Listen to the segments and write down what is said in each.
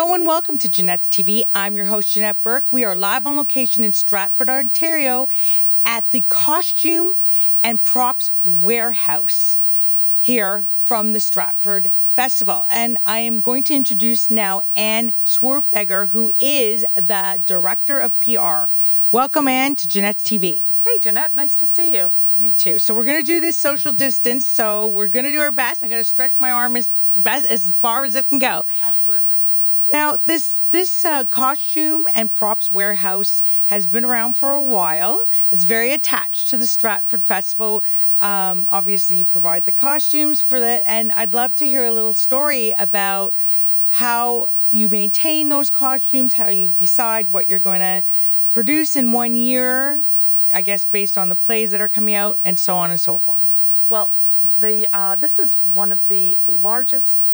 Hello and welcome to Jeanette's TV. I'm your host, Jeanette Burke. We are live on location in Stratford, Ontario at the Costume and Props Warehouse here from the Stratford Festival. And I am going to introduce now Anne Swerdfager, who is the Director of PR. Welcome, Anne, to Jeanette's TV. Hey, Jeanette, nice to see you. You too. So we're going to do this social distance. So we're going to do our best. I'm going to stretch my arm as best as far as it can go. Absolutely. Now, this this uh, costume and props warehouse has been around for a while. It's very attached to the Stratford Festival. Um, obviously, you provide the costumes for that, and I'd love to hear a little story about how you maintain those costumes, how you decide what you're going to produce in one year. I guess based on the plays that are coming out, and so on and so forth. Well, the uh, this is one of the largest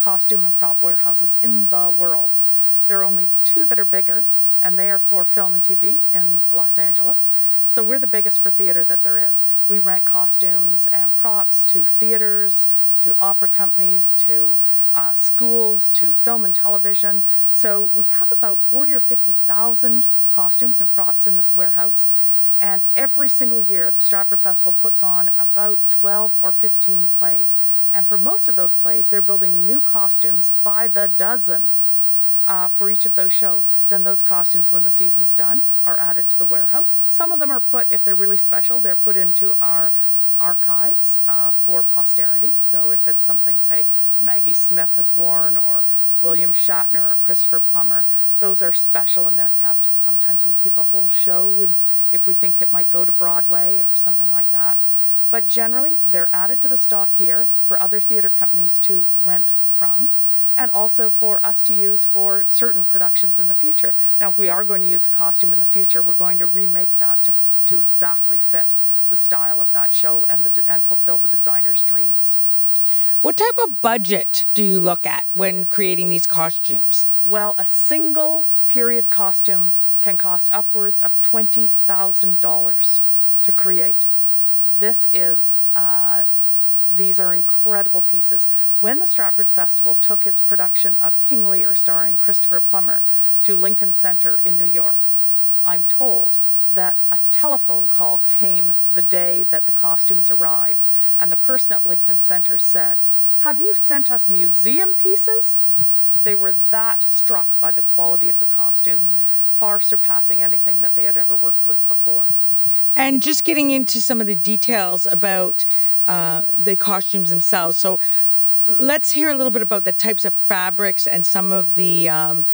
costume and prop warehouses in the world. There are only two that are bigger, and they are for film and TV in Los Angeles. So we're the biggest for theater that there is. We rent costumes and props to theaters, to opera companies, to uh, schools, to film and television. So we have about 40 or 50,000 costumes and props in this warehouse. And every single year, the Stratford Festival puts on about 12 or 15 plays. And for most of those plays, they're building new costumes by the dozen uh, for each of those shows. Then those costumes, when the season's done, are added to the warehouse. Some of them are put, if they're really special, they're put into our archives uh, for posterity. So if it's something, say, Maggie Smith has worn or William Shatner or Christopher Plummer, those are special and they're kept. Sometimes we'll keep a whole show and if we think it might go to Broadway or something like that. But generally, they're added to the stock here for other theater companies to rent from and also for us to use for certain productions in the future. Now, if we are going to use a costume in the future, we're going to remake that to, to exactly fit the style of that show and, the, and fulfill the designer's dreams. What type of budget do you look at when creating these costumes? Well, a single period costume can cost upwards of $20,000 to wow. create. This is, uh, these are incredible pieces. When the Stratford Festival took its production of King Lear, starring Christopher Plummer, to Lincoln Center in New York, I'm told that a telephone call came the day that the costumes arrived, and the person at Lincoln Center said, Have you sent us museum pieces? They were that struck by the quality of the costumes, mm. far surpassing anything that they had ever worked with before. And just getting into some of the details about uh, the costumes themselves. So let's hear a little bit about the types of fabrics and some of the um,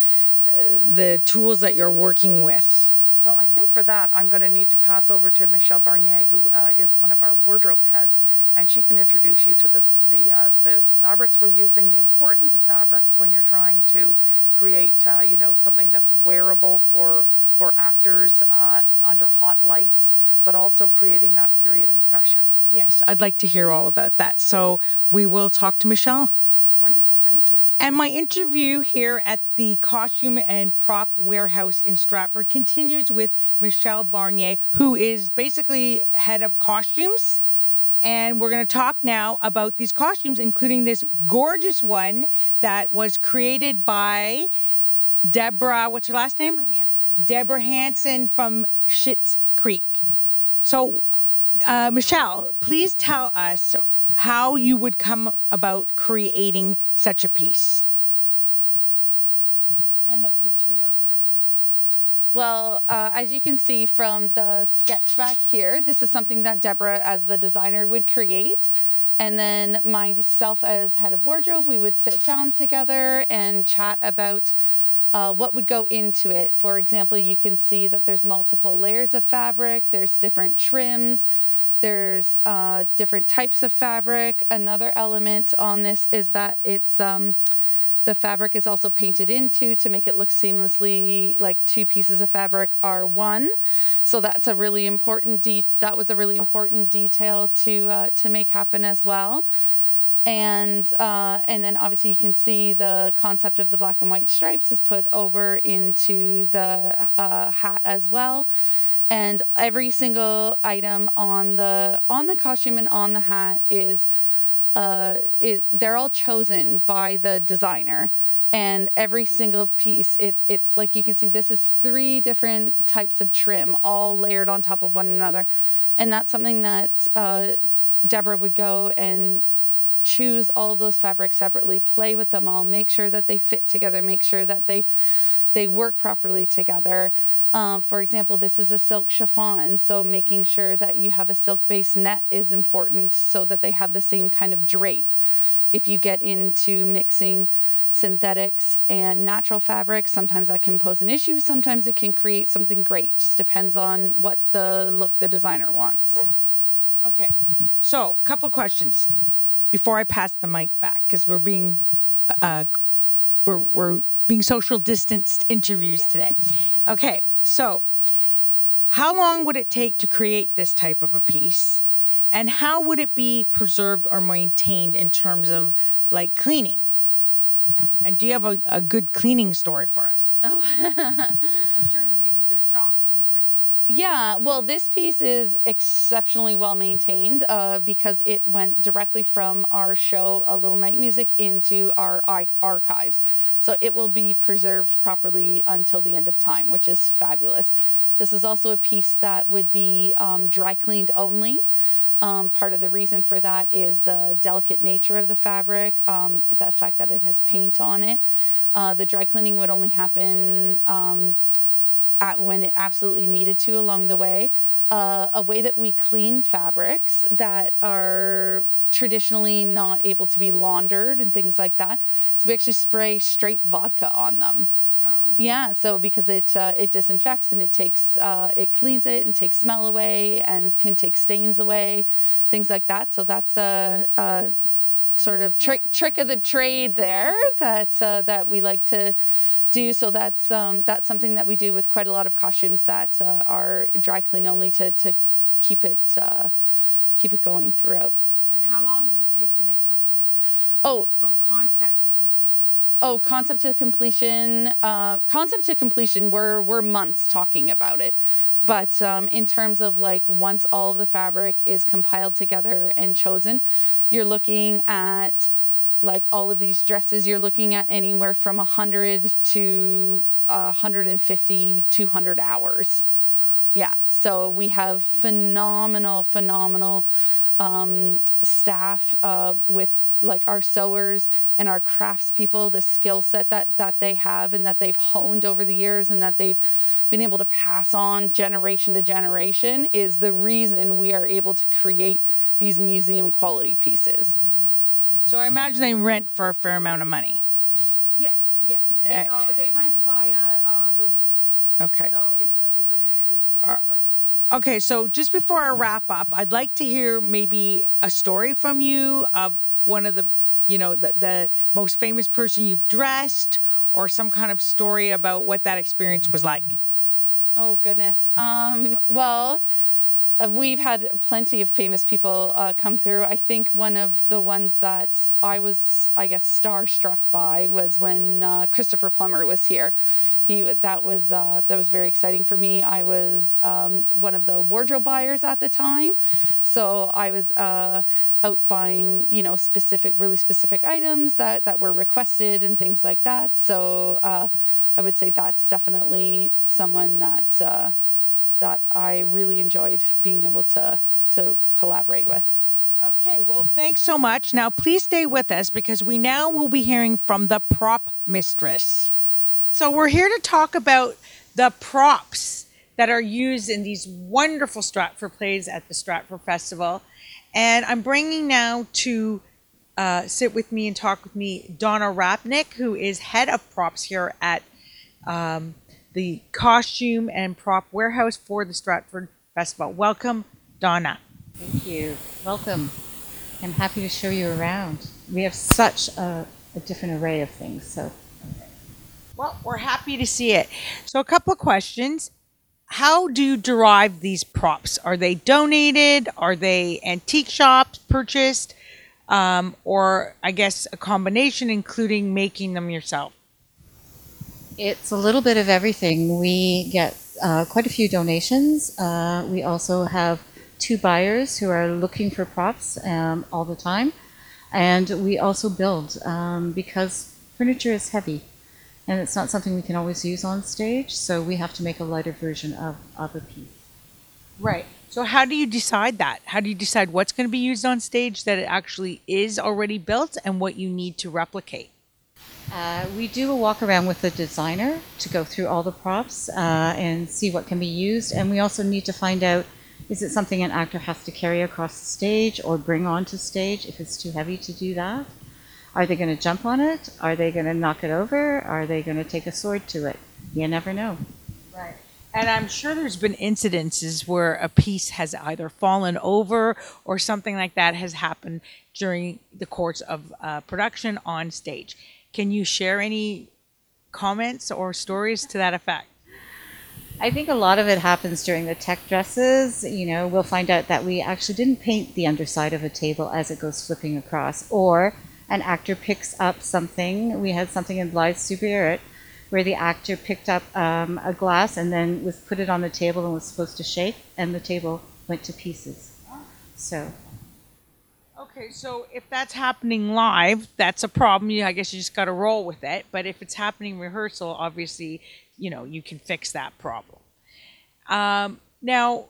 the tools that you're working with. Well, I think for that, I'm going to need to pass over to Michelle Barnier, who uh, is one of our wardrobe heads, and she can introduce you to this, the uh, the fabrics we're using, the importance of fabrics when you're trying to create, uh, you know, something that's wearable for for actors uh, under hot lights, but also creating that period impression. Yes, I'd like to hear all about that. So we will talk to Michelle. Wonderful, thank you. And my interview here at the Costume and Prop Warehouse in Stratford continues with Michelle Barnier, who is basically head of costumes. And we're going to talk now about these costumes, including this gorgeous one that was created by Deborah, what's her last name? Deborah Hanson. Deborah Hanson from Schitt's Creek. So, uh, Michelle, please tell us how you would come about creating such a piece and the materials that are being used. Well, uh, as you can see from the sketch back here, this is something that Deborah, as the designer, would create. And then myself, as head of wardrobe, we would sit down together and chat about uh, what would go into it. For example, you can see that there's multiple layers of fabric, there's different trims. There's uh, different types of fabric. Another element on this is that it's um, the fabric is also painted into to make it look seamlessly like two pieces of fabric are one. So that's a really important de- that was a really important detail to uh, to make happen as well. And uh, and then obviously you can see the concept of the black and white stripes is put over into the uh, hat as well. And every single item on the on the costume and on the hat is uh, is they're all chosen by the designer. And every single piece it, it's like you can see this is three different types of trim all layered on top of one another. And that's something that uh, deborah would go and choose all of those fabrics separately play with them all make sure that they fit together make sure that they they work properly together um, for example, this is a silk chiffon, so making sure that you have a silk based net is important so that they have the same kind of drape. If you get into mixing synthetics and natural fabrics, sometimes that can pose an issue, sometimes it can create something great. Just depends on what the look the designer wants. Okay, so couple questions before I pass the mic back because we're being uh, we're we're being social distanced interviews today. Okay, so how long would it take to create this type of a piece? And how would it be preserved or maintained in terms of like cleaning? Yeah. And do you have a, a good cleaning story for us? Oh. I'm sure maybe they're shocked when you bring some of these things. Yeah, well, this piece is exceptionally well maintained uh, because it went directly from our show, A Little Night Music, into our archives. So it will be preserved properly until the end of time, which is fabulous. This is also a piece that would be um, dry cleaned only. Um, part of the reason for that is the delicate nature of the fabric, um, the fact that it has paint on it. Uh, the dry cleaning would only happen um, at when it absolutely needed to along the way. Uh, a way that we clean fabrics that are traditionally not able to be laundered and things like that is we actually spray straight vodka on them. Yeah, so because it uh, it disinfects and it takes uh, it cleans it and takes smell away and can take stains away, things like that. So that's a, a sort of trick trick of the trade there that uh, that we like to do. So that's um, that's something that we do with quite a lot of costumes that uh, are dry clean only to to keep it uh, keep it going throughout. And how long does it take to make something like this? Oh, from concept to completion. Oh, concept to completion. Uh, concept to completion. We're we're months talking about it, but um, in terms of like once all of the fabric is compiled together and chosen, you're looking at like all of these dresses. You're looking at anywhere from 100 to 150, 200 hours. Wow. Yeah. So we have phenomenal, phenomenal um, staff uh, with like our sewers and our craftspeople, the skill set that that they have and that they've honed over the years and that they've been able to pass on generation to generation is the reason we are able to create these museum quality pieces. Mm-hmm. So I imagine they rent for a fair amount of money. Yes, yes. Uh, they rent via uh, the week. Okay. So it's a it's a weekly uh, rental fee. Okay, so just before I wrap up, I'd like to hear maybe a story from you of one of the you know the, the most famous person you've dressed or some kind of story about what that experience was like? Oh goodness. Um, well uh, we've had plenty of famous people uh, come through. I think one of the ones that I was, I guess, starstruck by was when uh, Christopher Plummer was here. He that was uh, that was very exciting for me. I was um, one of the wardrobe buyers at the time, so I was uh, out buying, you know, specific, really specific items that that were requested and things like that. So I would say that's definitely someone that that I really enjoyed being able to to collaborate with. Okay, well, thanks so much. Now, please stay with us because we now will be hearing from the prop mistress. So, we're here to talk about the props that are used in these wonderful Stratford plays at the Stratford Festival. And I'm bringing now to uh, sit with me and talk with me Donna Rapnick, who is head of props here at um, the costume and prop warehouse for the Stratford Festival. Welcome, Donna. Thank you. Welcome. I'm happy to show you around. We have such a, a different array of things. So, well, we're happy to see it. So, a couple of questions. How do you derive these props? Are they donated? Are they antique shops purchased? Um, or I guess a combination, including making them yourself? It's a little bit of everything. We get uh, quite a few donations. Uh, we also have two buyers who are looking for props um, all the time. And we also build um, because furniture is heavy and it's not something we can always use on stage, so we have to make a lighter version of, of a piece. Right. So how do you decide that? How do you decide what's going to be used on stage that it actually is already built and what you need to replicate? Uh, we do a walk around with the designer to go through all the props uh, and see what can be used. And we also need to find out is it something an actor has to carry across the stage or bring onto stage if it's too heavy to do that? Are they going to jump on it? Are they going to knock it over? Are they going to take a sword to it? You never know. Right. And I'm sure there's been incidences where a piece has either fallen over or something like that has happened during the course of uh, production on stage. Can you share any comments or stories to that effect? I think a lot of it happens during the tech dresses. You know, we'll find out that we actually didn't paint the underside of a table as it goes flipping across, or an actor picks up something. We had something in Blithe Spirit where the actor picked up um, a glass and then was put it on the table and was supposed to shake, and the table went to pieces. So. Okay, so if that's happening live, that's a problem. You, I guess you just got to roll with it. But if it's happening rehearsal, obviously, you know, you can fix that problem. Um, now,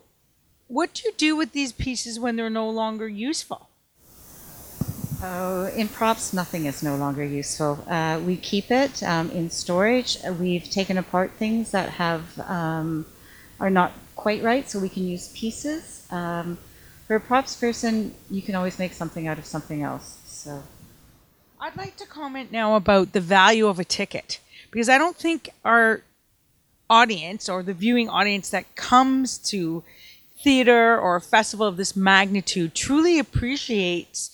what do you do with these pieces when they're no longer useful? Oh, in props, nothing is no longer useful. Uh, we keep it um, in storage. We've taken apart things that have um, are not quite right, so we can use pieces. Um, for a props person, you can always make something out of something else. So, I'd like to comment now about the value of a ticket because I don't think our audience or the viewing audience that comes to theater or a festival of this magnitude truly appreciates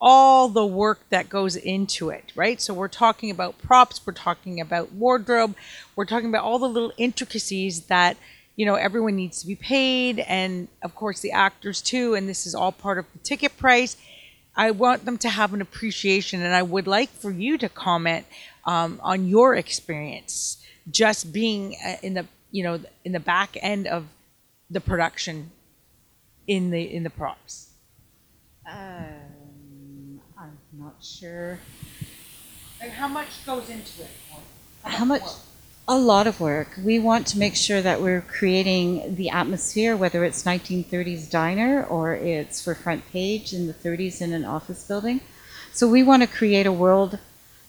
all the work that goes into it, right? So we're talking about props, we're talking about wardrobe, we're talking about all the little intricacies that you know everyone needs to be paid and of course the actors too and this is all part of the ticket price. I want them to have an appreciation and i would like for you to comment um, on your experience just being uh, in the you know in the back end of the production in the in the props. Um, I'm not sure. Like how much goes into it? How much. A lot of work. We want to make sure that we're creating the atmosphere, whether it's 1930s diner or it's for front page in the 30s in an office building. So we want to create a world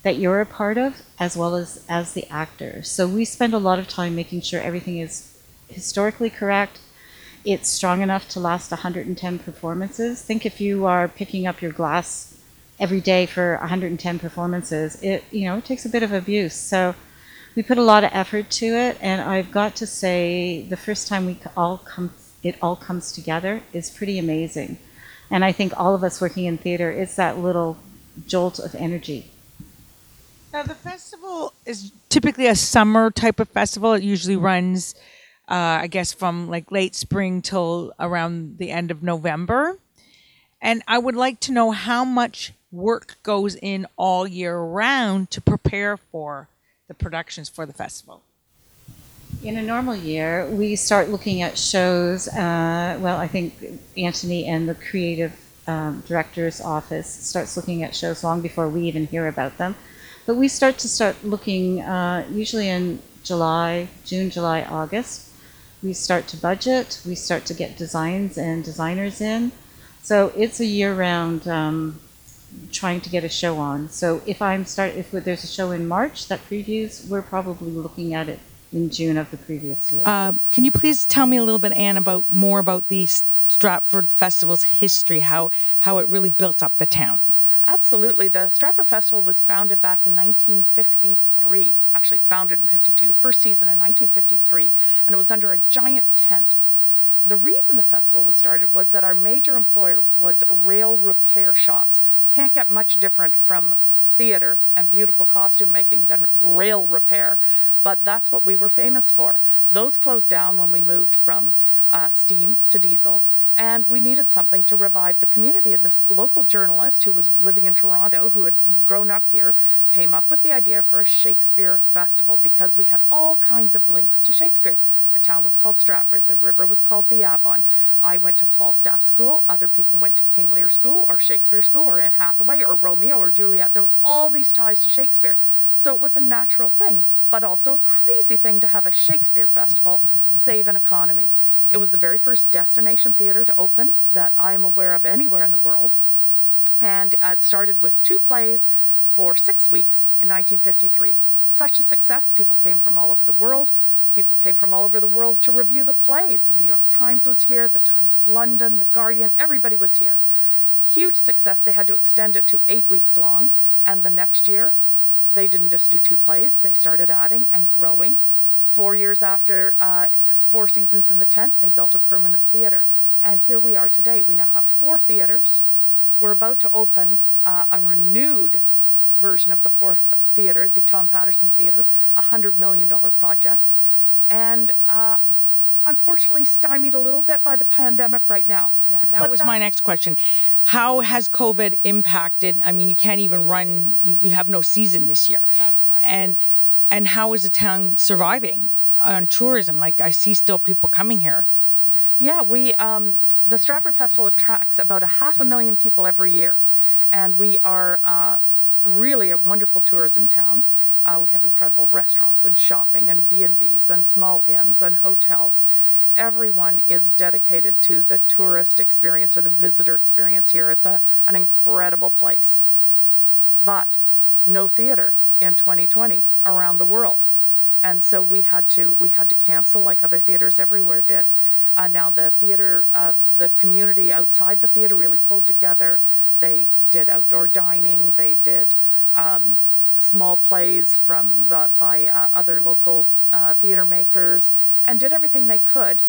that you're a part of as well as as the actor. So we spend a lot of time making sure everything is historically correct. It's strong enough to last 110 performances. Think if you are picking up your glass every day for 110 performances, it you know, it takes a bit of abuse. So we put a lot of effort to it and I've got to say the first time we all come it all comes together is pretty amazing. And I think all of us working in theater, it's that little jolt of energy Now, the festival is typically a summer type of festival. It usually runs, uh, I guess, from like late spring till around the end of November. And I would like to know how much work goes in all year round to prepare for the productions for the festival. In a normal year, we start looking at shows. Uh, well, I think Anthony and the creative um, director's office starts looking at shows long before we even hear about them. But we start to start looking uh, usually in July, June, July, August. We start to budget. We start to get designs and designers in. So it's a year-round um, trying to get a show on. So if I'm start if there's a show in March that previews, we're probably looking at it in June of the previous year. Uh, can you please tell me a little bit, Anne, about more about the Stratford Festival's history, how how it really built up the town? Absolutely. The Stratford Festival was founded back in 1953, actually founded in 52, first season in 1953, and it was under a giant tent. The reason the festival was started was that our major employer was rail repair shops. Can't get much different from theater and beautiful costume making than rail repair, but that's what we were famous for. Those closed down when we moved from uh, steam to diesel, and we needed something to revive the community. And this local journalist who was living in Toronto, who had grown up here, came up with the idea for a Shakespeare festival because we had all kinds of links to Shakespeare. The town was called Stratford. The river was called the Avon. I went to Falstaff School. Other people went to King Lear School or Shakespeare School or Anne Hathaway or Romeo or Juliet. There were all these ties to Shakespeare. So it was a natural thing, but also a crazy thing to have a Shakespeare festival save an economy. It was the very first destination theater to open that I am aware of anywhere in the world. And it started with two plays for six weeks in 1953. Such a success. People came from all over the world. People came from all over the world to review the plays. The New York Times was here, the Times of London, the Guardian, everybody was here. Huge success. They had to extend it to eight weeks long. And the next year, they didn't just do two plays, they started adding and growing. Four years after uh, four seasons in the tent, they built a permanent theater. And here we are today. We now have four theaters. We're about to open uh, a renewed version of the fourth theater, the Tom Patterson Theater, a $100 million project. And uh, unfortunately, stymied a little bit by the pandemic right now. Yeah, that was my next question. How has COVID impacted? I mean, you can't even run. You, you have no season this year. That's right. And and how is the town surviving on tourism? Like I see still people coming here. Yeah, we um, the Stratford Festival attracts about a half a million people every year, and we are uh, really a wonderful tourism town. Uh, we have incredible restaurants and shopping and B and B's and small inns and hotels. Everyone is dedicated to the tourist experience or the visitor experience here. It's a, an incredible place, but no theater in 2020 around the world and so we had to we had to cancel like other theaters everywhere did uh, now the theater uh, the community outside the theater really pulled together they did outdoor dining they did um, small plays from uh, by uh, other local uh, theater makers and did everything they could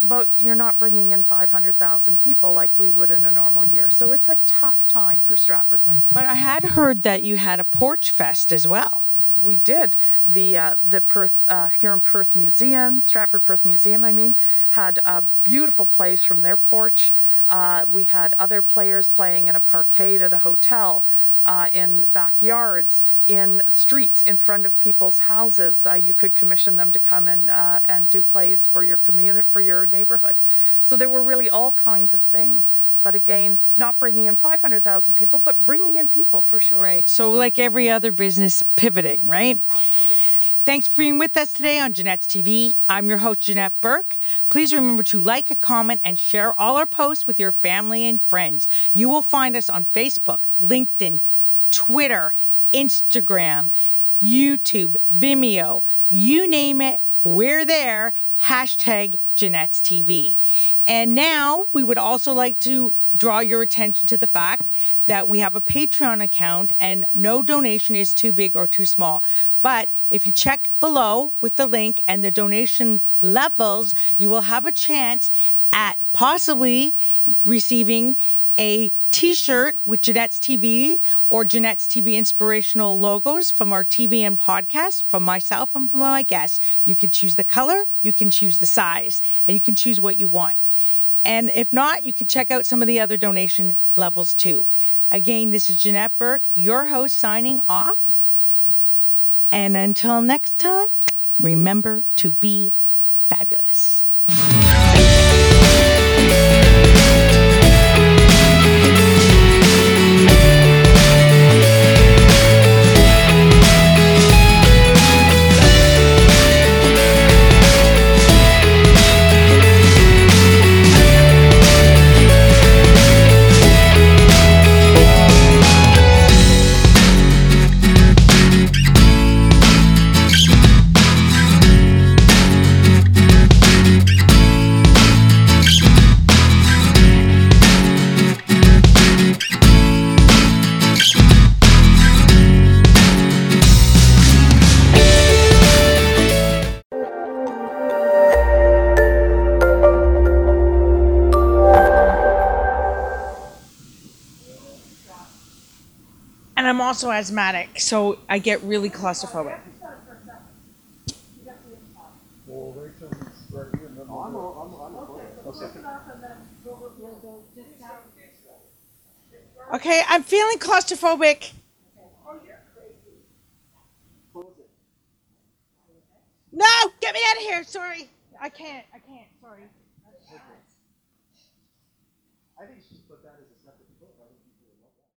but you're not bringing in 500,000 people like we would in a normal year. So it's a tough time for Stratford right now. But I had heard that you had a porch fest as well. we did the uh, the Perth uh, Huron Perth Museum, Stratford Perth Museum, I mean, had a beautiful plays from their porch. Uh, we had other players playing in a parkade at a hotel. Uh, in backyards, in streets, in front of people's houses, uh, you could commission them to come and uh, and do plays for your community, for your neighborhood. So there were really all kinds of things. But again, not bringing in 500,000 people, but bringing in people for sure. Right. So, like every other business, pivoting, right? Absolutely. Thanks for being with us today on Jeanette's TV. I'm your host, Jeanette Burke. Please remember to like, comment, and share all our posts with your family and friends. You will find us on Facebook, LinkedIn, Twitter, Instagram, YouTube, Vimeo, you name it, we're there. Hashtag Jeanette's TV. And now we would also like to draw your attention to the fact that we have a Patreon account and no donation is too big or too small. But if you check below with the link and the donation levels, you will have a chance at possibly receiving a t-shirt with Jeanette's TV or Jeanette's TV inspirational logos from our TV and podcast from myself and from my guests. You can choose the color, you can choose the size, and you can choose what you want. And if not, you can check out some of the other donation levels too. Again, this is Jeanette Burke, your host, signing off. And until next time, remember to be fabulous. Also asthmatic, so I get really claustrophobic. Okay, I'm feeling claustrophobic. No, get me out of here. Sorry. I can't. I can't. Sorry. I think